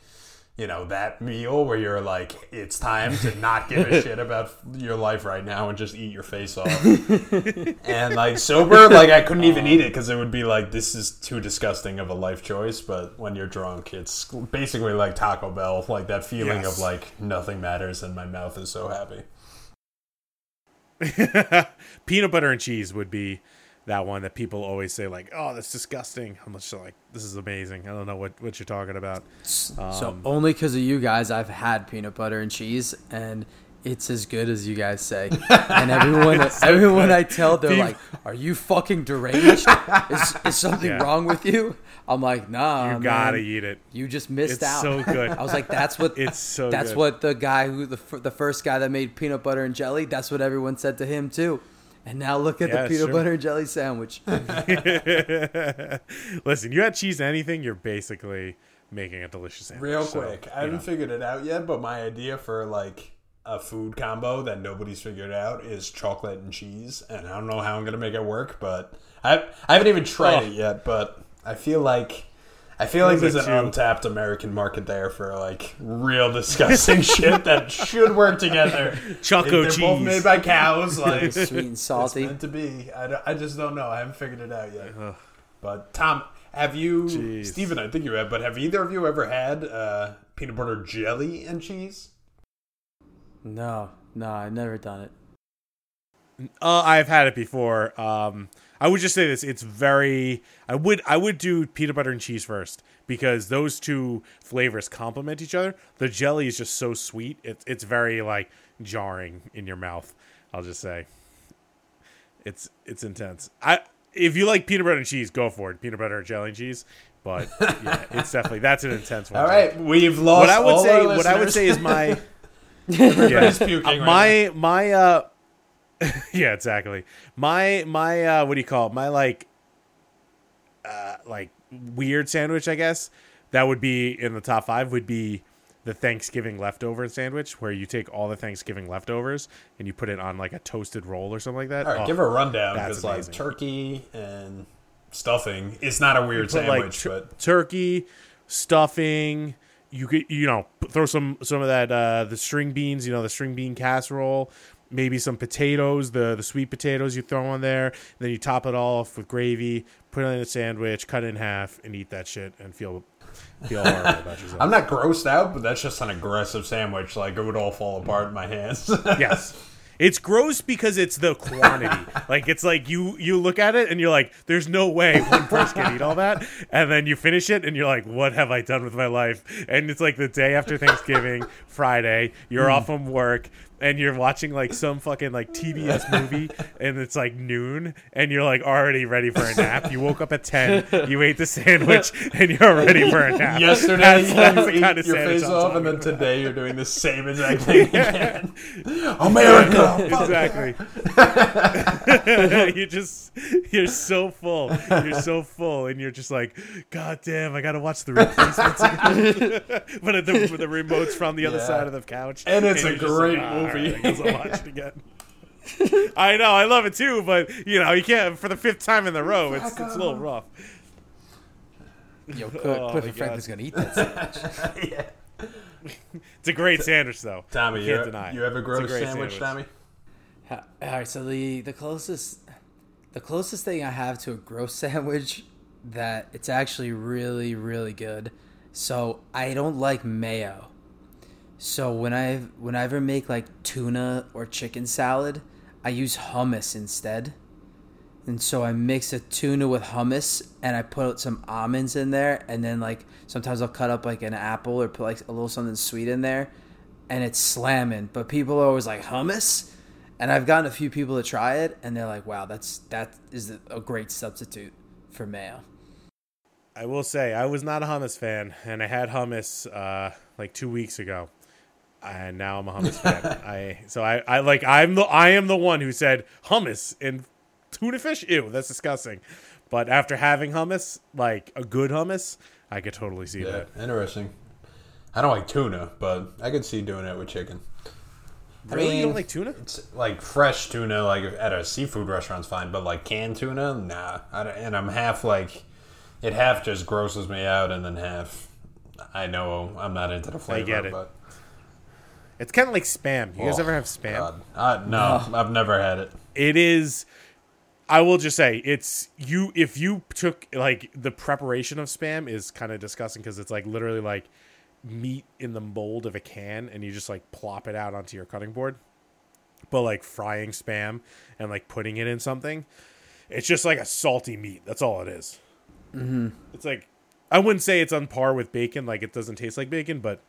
you know, that meal where you're like, it's time to not give a shit about your life right now and just eat your face off. and like sober, like I couldn't even eat it because it would be like, this is too disgusting of a life choice. But when you're drunk, it's basically like Taco Bell, like that feeling Yes. of like nothing matters and my mouth is so happy. peanut butter and cheese would be that one that people always say like, "Oh, that's disgusting." I'm just like, "This is amazing." I don't know what what you're talking about. so Um, only because of you guys, I've had peanut butter and cheese, and it's as good as you guys say. and everyone, everyone I tell, they're Peop- like, "Are you fucking deranged? Is, is something Yeah. wrong with you?" I'm like, "Nah, You gotta eat it. You just missed It's out." so good. I was like, "That's what." It's so. that's good. what the guy who the the first guy that made peanut butter and jelly. That's what everyone said to him too. And now look at Yeah, the peanut sure. butter and jelly sandwich. Listen, you add cheese to anything, you're basically making a delicious sandwich. Real So, quick, I haven't know. figured it out yet, but my idea for like a food combo that nobody's figured out is chocolate and cheese, and I don't know how I'm gonna make it work, but I I haven't even tried Oh. it yet. But I feel like I feel like there's an two. untapped American market there for like real disgusting shit that should work together. Choco They're cheese. both made by cows. Like Sweet and salty. it's meant to be. I, I just don't know. I haven't figured it out yet. But Tom, have you, Jeez. Steven, I think you have, but have either of you ever had uh, peanut butter jelly and cheese? No, no, I've never done it. Uh, I've had it before. Um, I would just say this: it's very. I would I would do peanut butter and cheese first because those two flavors complement each other. The jelly is just so sweet; it's it's very like jarring in your mouth. I'll just say, it's it's intense. I if you like peanut butter and cheese, go for it. Peanut butter, and jelly, and cheese. But yeah, it's definitely that's an intense one. All right, we've lost. What I would all say, what I would say is my yeah. puking right my my uh yeah exactly. My my uh what do you call it? My like uh like weird sandwich i guess that would be in the top five would be the thanksgiving leftover sandwich where you take all the thanksgiving leftovers and you put it on like a toasted roll or something like that. All right, Oh, give a rundown because like turkey and stuffing is not a weird put, like, sandwich, but turkey stuffing you could you know throw some some of that uh the string beans you know the string bean casserole maybe some potatoes the the sweet potatoes you throw on there then you top it all off with gravy put it in a sandwich cut it in half and eat that shit and feel feel horrible about yourself I'm not grossed out. But that's just an aggressive sandwich. Like it would all fall apart in my hands. yes it's gross because it's the quantity like it's like you you look at it and you're like there's no way one person can eat all that and then you finish it and you're like what have i done with my life and it's like the day after thanksgiving friday you're hmm. off from work and you're watching like some fucking like TBS movie and it's like noon and you're like already ready for a nap. You woke up at 10, you ate the sandwich and you're ready for a nap. Yesterday That's- you that's ate kind of your face I'm off, and then today you're doing the same exact thing again. America. exactly. you just you're so full. You're so full, and you're just like, God damn, I gotta watch the replacements but the, the remote's from the other Yeah. side of the couch, And it's a you're just great ah. "Ah, movie." I guess I'll watch it again. I know, I love it too, but you know, you can't for the fifth time in the row. It's it's a little rough. Yo, Cliff, Oh, Cliff my and Franklin's gonna eat that sandwich. It's a great sandwich, though. Tommy, You you, can't deny. it. you have a It's gross great sandwich, Tommy? All right, so the the closest the closest thing I have to a gross sandwich that it's actually really really good. So I don't like mayo. So when I when I ever make like tuna or chicken salad, I use hummus instead. And so I mix a tuna with hummus and I put some almonds in there and then like sometimes I'll cut up like an apple or put like a little something sweet in there and it's slamming. But people are always like hummus? And I've gotten a few people to try it and they're like, "Wow, that's that is a great substitute for mayo." I will say I was not a hummus fan, and I had hummus uh, like two weeks ago, and now I'm a hummus fan. I so I, I like I'm the I am the one who said hummus and tuna fish. Ew, that's disgusting. But after having hummus, like a good hummus, I could totally see Yeah, that. interesting. I don't like tuna, but I could see doing it with chicken. Really, you mean- don't like tuna? It's like fresh tuna, like at a seafood restaurant's fine, but like canned tuna, nah. I don't, and I'm half like, it half just grosses me out, and then half, I know I'm not into the flavor. I get it. But It's kind of like spam. You guys Oh, ever have spam? God. Uh, no, I've never had it. it is i will just say it's you if you took like the preparation of spam is kind of disgusting because it's like literally like meat in the mold of a can and you just like plop it out onto your cutting board but like frying spam and like putting it in something it's just like a salty meat that's all it is. mm-hmm. it's like i wouldn't say it's on par with bacon like it doesn't taste like bacon but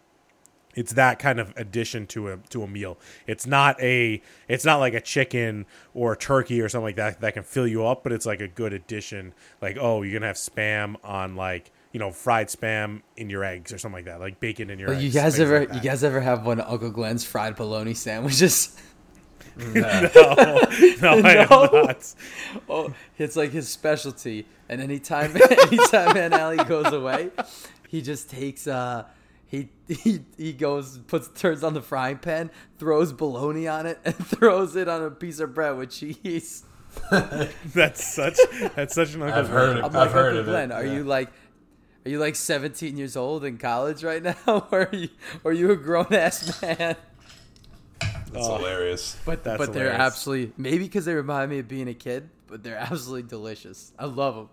it's that kind of addition to a to a meal. It's not a it's not like a chicken or a turkey or something like that that can fill you up, but it's like a good addition. Like oh, you're gonna have spam on like you know fried spam in your eggs or something like that, like bacon in your. Well, eggs. you guys ever like you guys ever have one of Uncle Glenn's fried bologna sandwiches? No, no, I have No. not. Oh, it's like his specialty. And anytime anytime Aunt Allie goes away, he just takes uh he he he goes puts turns on the frying pan, throws bologna on it, and throws it on a piece of bread with cheese. That's such that's such an. I've heard it. I'm I've like heard Uncle of it, Glenn, are yeah. you like Are you like 17 years old in college right now, or are you, or are you a grown ass man? That's oh, hilarious. But That's but they're absolutely maybe because they remind me of being a kid, but they're absolutely delicious. I love them.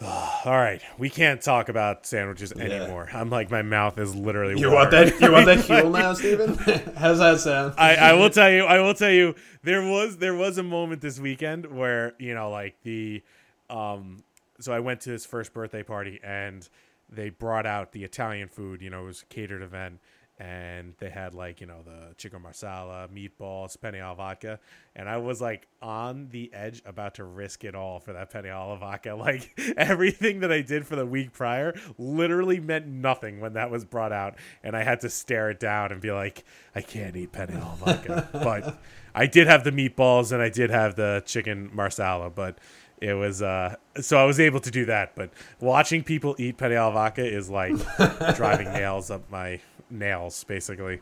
All right, we can't talk about sandwiches anymore. I'm like my mouth is literally. You want that? You want that Huel now, Steven? How's that sound? I, I will tell you. I will tell you. There was there was a moment this weekend where you know like the, um, so I went to his first birthday party and they brought out the Italian food. You know, it was a catered event. And they had like you know the chicken marsala, meatballs, penne al vodka, and I was like on the edge, about to risk it all for that penne al vodka. Like everything that I did for the week prior literally meant nothing when that was brought out, and I had to stare it down and be like, I can't eat penne al vodka. but I did have the meatballs and I did have the chicken marsala, but it was uh so I was able to do that. But watching people eat penne al vodka is like driving nails up my nails, basically.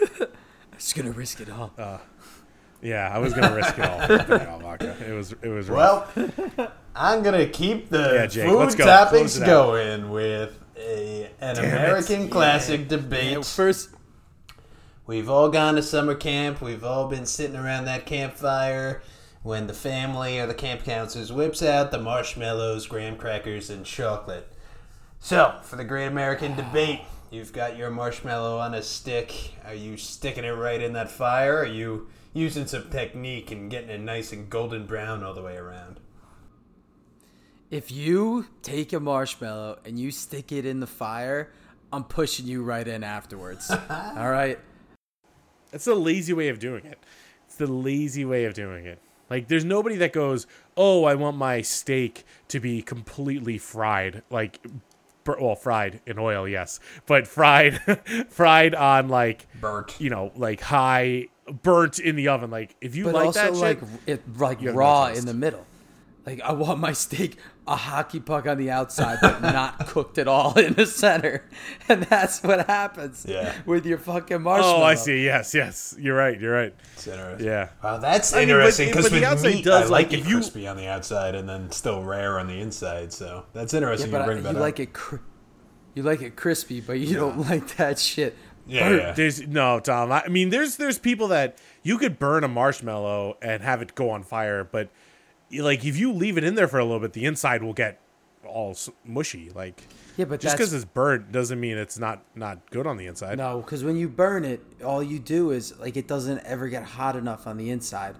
I'm just gonna risk it all. Uh, yeah, I was gonna risk it all for vodka. It was it was rough. Well, I'm gonna keep the Yeah, Jake, food let's go. topics Close it out. going with a, an Damn it. American classic debate. Yeah, first, We've all gone to summer camp. We've all been sitting around that campfire when the family or the camp counselors whips out the marshmallows, graham crackers, and chocolate. So, for the great American debate, you've got your marshmallow on a stick. Are you sticking it right in that fire? Or are you using some technique and getting it nice and golden brown all the way around? if you take a marshmallow and you stick it in the fire, I'm pushing you right in afterwards. all right. That's the lazy way of doing it. It's the lazy way of doing it. Like, there's nobody that goes, "Oh, I want my steak to be completely fried." Like, bur- well, fried in oil, yes, but fried, fried on like, Burnt. you know, like high, burnt in the oven. Like, if you but like also that like shit, it like You have no raw in the middle. Like I want my steak a hockey puck on the outside, but not cooked at all in the center, and that's what happens. Yeah. with your fucking marshmallow. oh, I see. Yes, yes, you're right. You're right. It's interesting. Yeah. Wow, that's I interesting because but the outside meat, does, I like, like, it you- crispy on the outside and then still rare on the inside. So that's interesting. Yeah, you but I- bring you up. like it. Cr- you like it crispy, but you don't like that shit. yeah, burnt. yeah. There's no Tom. I mean, there's there's people that you could burn a marshmallow and have it go on fire, but like if you leave it in there for a little bit, the inside will get all mushy. Like Yeah, but just because it's burnt doesn't mean it's not not good on the inside. No, because when you burn it, all you do is like it doesn't ever get hot enough on the inside.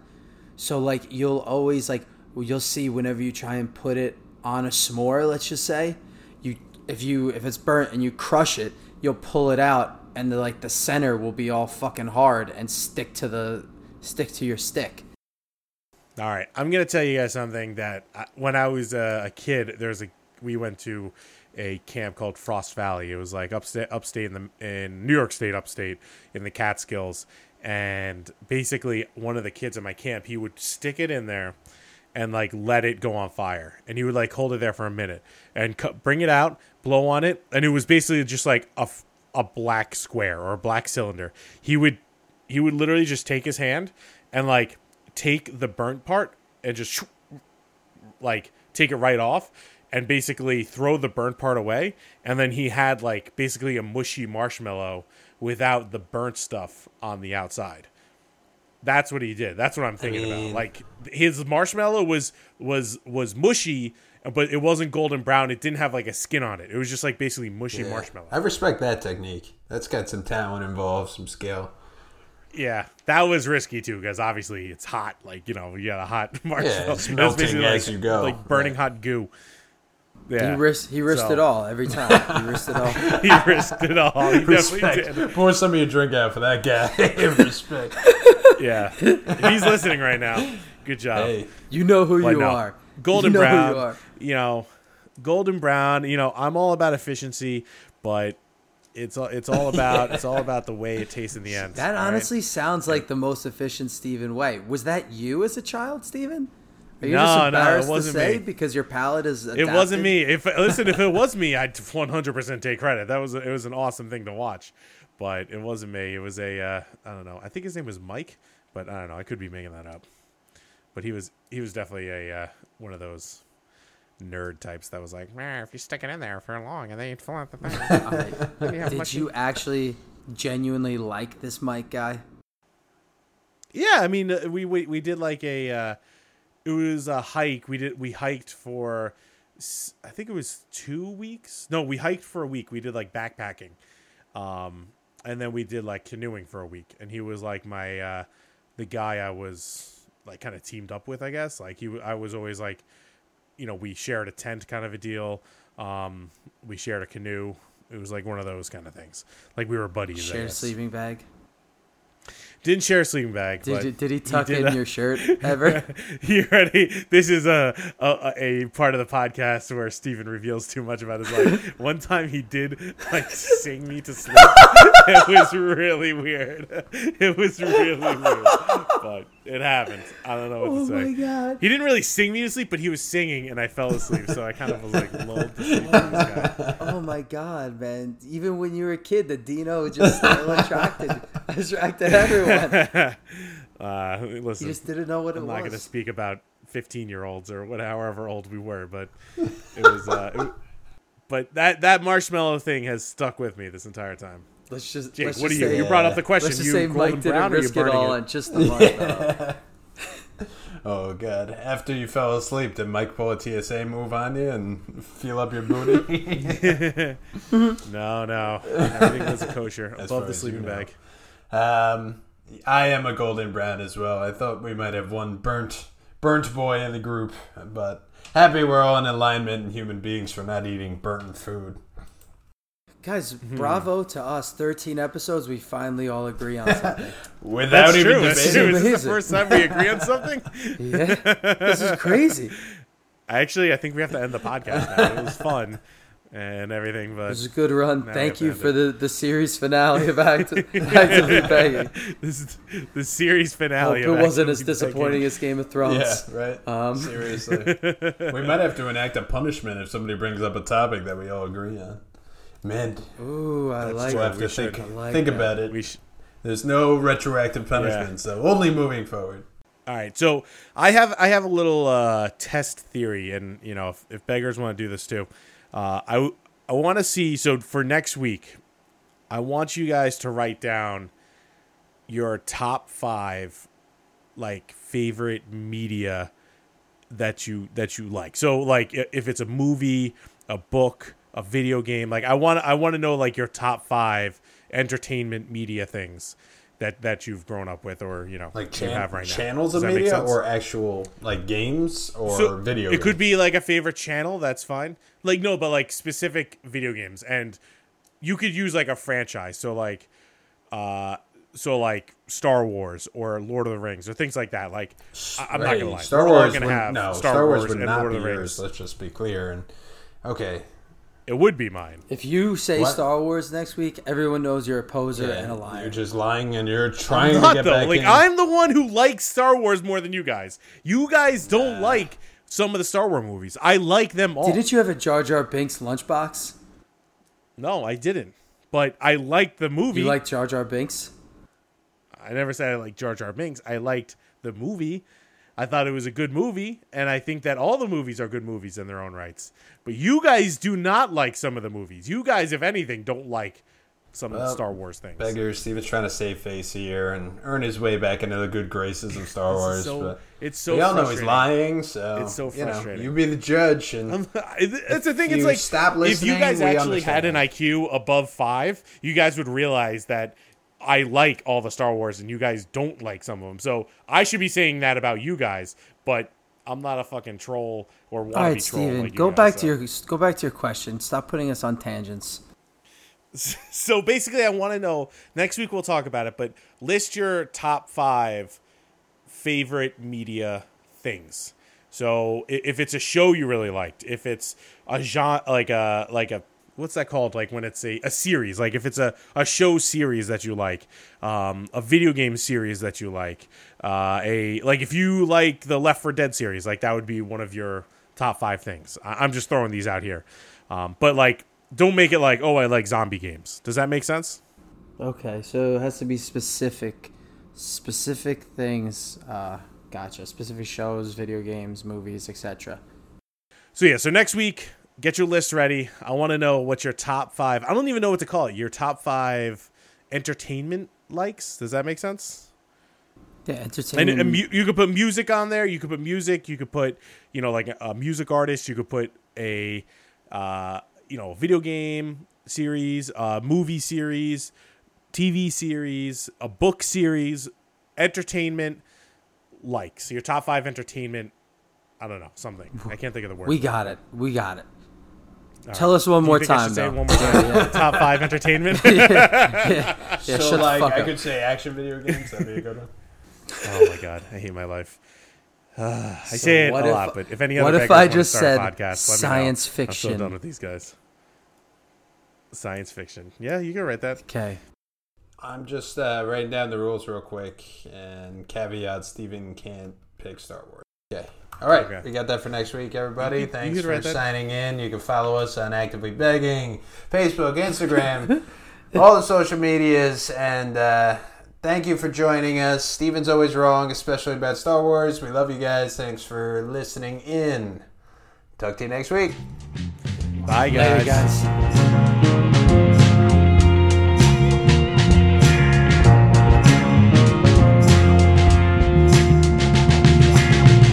So like you'll always like you'll see whenever you try and put it on a s'more, let's just say, you if you if it's burnt and you crush it, you'll pull it out and the like the center will be all fucking hard and stick to the stick to your stick. All right, I'm gonna tell you guys something that I, when I was a, a kid, there was a we went to a camp called Frost Valley. It was like upstate, upstate in the in New York State, upstate in the Catskills, and basically one of the kids at my camp, he would stick it in there and like let it go on fire, and he would like hold it there for a minute and cu- bring it out, blow on it, and it was basically just like a a black square or a black cylinder. He would he would literally just take his hand and like take the burnt part and just like take it right off and basically throw the burnt part away. And then he had like basically a mushy marshmallow without the burnt stuff on the outside. That's what he did. That's what i'm thinking mean- about like his marshmallow was was was mushy but it wasn't golden brown. It didn't have like a skin on it. It was just like basically mushy Yeah. marshmallow. I respect that technique. That's got some talent involved, some skill. Yeah, that was risky too because obviously it's hot. Like you know, you got a hot marshmallow. it's melting basically as like, you go. like burning Right. hot goo. Yeah, He risked he risked So- it all every time. He risked it all. he risked it all. He definitely did. Respect. Pour some of your drink out for that guy. respect. Yeah, he's listening right now. Good job. Hey, You know who But you no, are. golden you know brown. Who you are. you know, golden brown. You know, I'm all about efficiency, but it's all it's all about it's all about the way it tastes in the end. That all right? honestly sounds like the most efficient Steven way. Was that you as a child, Steven? Are you No, just no, it embarrassed wasn't to say me. because your palate is It wasn't me. If listen, if it was me, I'd 100% take credit. That was it was an awesome thing to watch, but it wasn't me. It was a uh, I don't know. I think his name was Mike, but I don't know. I could be making that up. But he was he was definitely a uh, one of those nerd types that was like, "Meh, if you stick it in there for long and then you fill out the thing. Alright. you have Did you actually genuinely like this Mike guy? Yeah, I mean, uh, we we we did like a uh, it was a hike. We did we hiked for I think it was two weeks. No, we hiked for a week. We did like backpacking, um, and then we did like canoeing for a week. And he was like my uh, the guy I was like kind of teamed up with. I guess like he I was always like you know we shared a tent kind of a deal. Um, we shared a canoe. It was like one of those kind of things. Like we were buddies. Shared guess. sleeping bag. Didn't share a sleeping bag. Did you, did he tuck did in a- your shirt ever? you ready? This is a, a a part of the podcast where Steven reveals too much about his life. One time he did like sing me to sleep. it was really weird. It was really weird, but it happened. I don't know what to say. Oh my god. He didn't really sing me to sleep, but he was singing, and I fell asleep. So I kind of was like lulled to sleep. by this guy. Oh my god, man! Even when you were a kid, the Dino just still attracted attracted everyone. Uh, You just didn't know what it I'm not going to speak about 15 year olds or what, however old we were, but it was. Uh, it- but that that marshmallow thing has stuck with me this entire time. Let's just. Jake, let's what are just you? say, you brought up the question. Let's just you say Mike didn't brown risk it all it? on just the marshmallow. Oh god! After you fell asleep, did Mike pull a TSA move on you and feel up your booty? No, no, everything was a kosher As above the sleeping you know. bag. um, I am a golden brown as well. I thought we might have one burnt burnt boy in the group, but happy we're all in alignment and human beings for not eating burnt food. Guys, Hmm. bravo to us! Thirteen episodes, we finally all agree on something. Without That's even true. That's debating. true. Is this Amazing. the first time we agree on something? yeah, this is crazy. Actually, I think we have to end the podcast now. It was fun and everything, but It was a good run. Thank you for end the, the series finale of Act- Actively Begging. this is the series finale. Hope of it wasn't as Actively disappointing as Game of Thrones. Yeah, right. Um, Seriously, we might have to enact a punishment if somebody brings up a topic that we all agree on. Man, Ooh, I like we'll it. have to we think, should. Like think that. about it. We sh- There's no retroactive punishment, so only moving forward. All right, so I have I have a little uh, test theory, and you know if, if beggars want to do this too, uh, I w- I want to see. So for next week, I want you guys to write down your top five like favorite media that you that you like. So like if it's a movie, a book, a video game, like I want I want to know like your top five entertainment media things that that you've grown up with or you know Like you have right now. channels Does of media or actual like games or So, video. It could be like a favorite channel. That's fine. Like no, but like specific video games, and you could use like a franchise. So like, uh, so like Star Wars or Lord of the Rings or things like that. Like I- I'm not gonna lie, Star Wars gonna would, have no, Star, Wars, would and not Lord be of the yours. Rings. Let's just be clear. And okay, It would be mine. If you say What? Star Wars next week, everyone knows you're a poser yeah, and a liar. you're just lying and you're trying to Not get though. back Like in. I'm the one who likes Star Wars more than you guys. You guys don't like some of the Star Wars movies. I like them all. Didn't you have a Jar Jar Binks lunchbox? No, I didn't. But I liked the movie. You like Jar Jar Binks? I never said I liked Jar Jar Binks. I liked the movie. I thought it was a good movie, and I think that all the movies are good movies in their own rights. But you guys do not like some of the movies. You guys, if anything, don't like some of the Star Wars things. Beggar Steven's trying to save face here and earn his way back into the good graces of Star Wars. so- but it's so we all know he's lying, so It's so you know, frustrating. you be the judge, and That's the thing. It's like stop if you guys actually had an. IQ above five, you guys would realize that I like all the Star Wars, and you guys don't like some of them. So I should be saying that about you guys, but I'm not a fucking troll or want All to be trolled Steven, like go guys, back so. to your go back to your question. Stop putting us on tangents. so basically, I want to know. Next week we'll talk about it, but list your top five favorite media things. So if it's a show you really liked, if it's a genre like a like a what's that called? Like when it's a, a series, like if it's a, a show series that you like, um, a video game series that you like, uh, a like if you like the Left 4 Dead series, like that would be one of your top five things. I, I'm just throwing these out here, um, but like don't make it like oh I like zombie games. Does that make sense? Okay, so it has to be specific, specific things. Uh, gotcha. Specific shows, video games, movies, etc. So yeah, so next week, get your list ready. I want to know what your top five. I don't even know what to call it. Your top five entertainment likes. Does that make sense? Yeah, And entertainment. uh, mu- you could put music on there. You could put music. You could put, you know, like a, a music artist. You could put a, uh, you know, video game series, a movie series, TV series, a book series, entertainment likes. Your top five entertainment. I don't know something. I can't think of the word. we got it. We got it. Tell us one more time, should say one more time. Top five entertainment. Yeah, so shut the like fuck I up. could say action video games. That'd be a good one. oh my god, I hate my life. I say it a if- lot, but if any other what if I just start said podcast, let me know. science I'm so done with these guys. Science fiction. Yeah, you can write that. Okay. I'm just uh, writing down the rules real quick and caveat: Steven can't pick Star Wars. Okay. All right, Okay. we got that for next week, everybody. You could- you Thanks could for that. signing in. You can follow us on Actively Begging, Facebook, Instagram, all the social medias, and uh, thank you for joining us. Steven's always wrong, especially about Star Wars. We love you guys. Thanks for listening in. Talk to you next week. Bye, Later, guys. guys.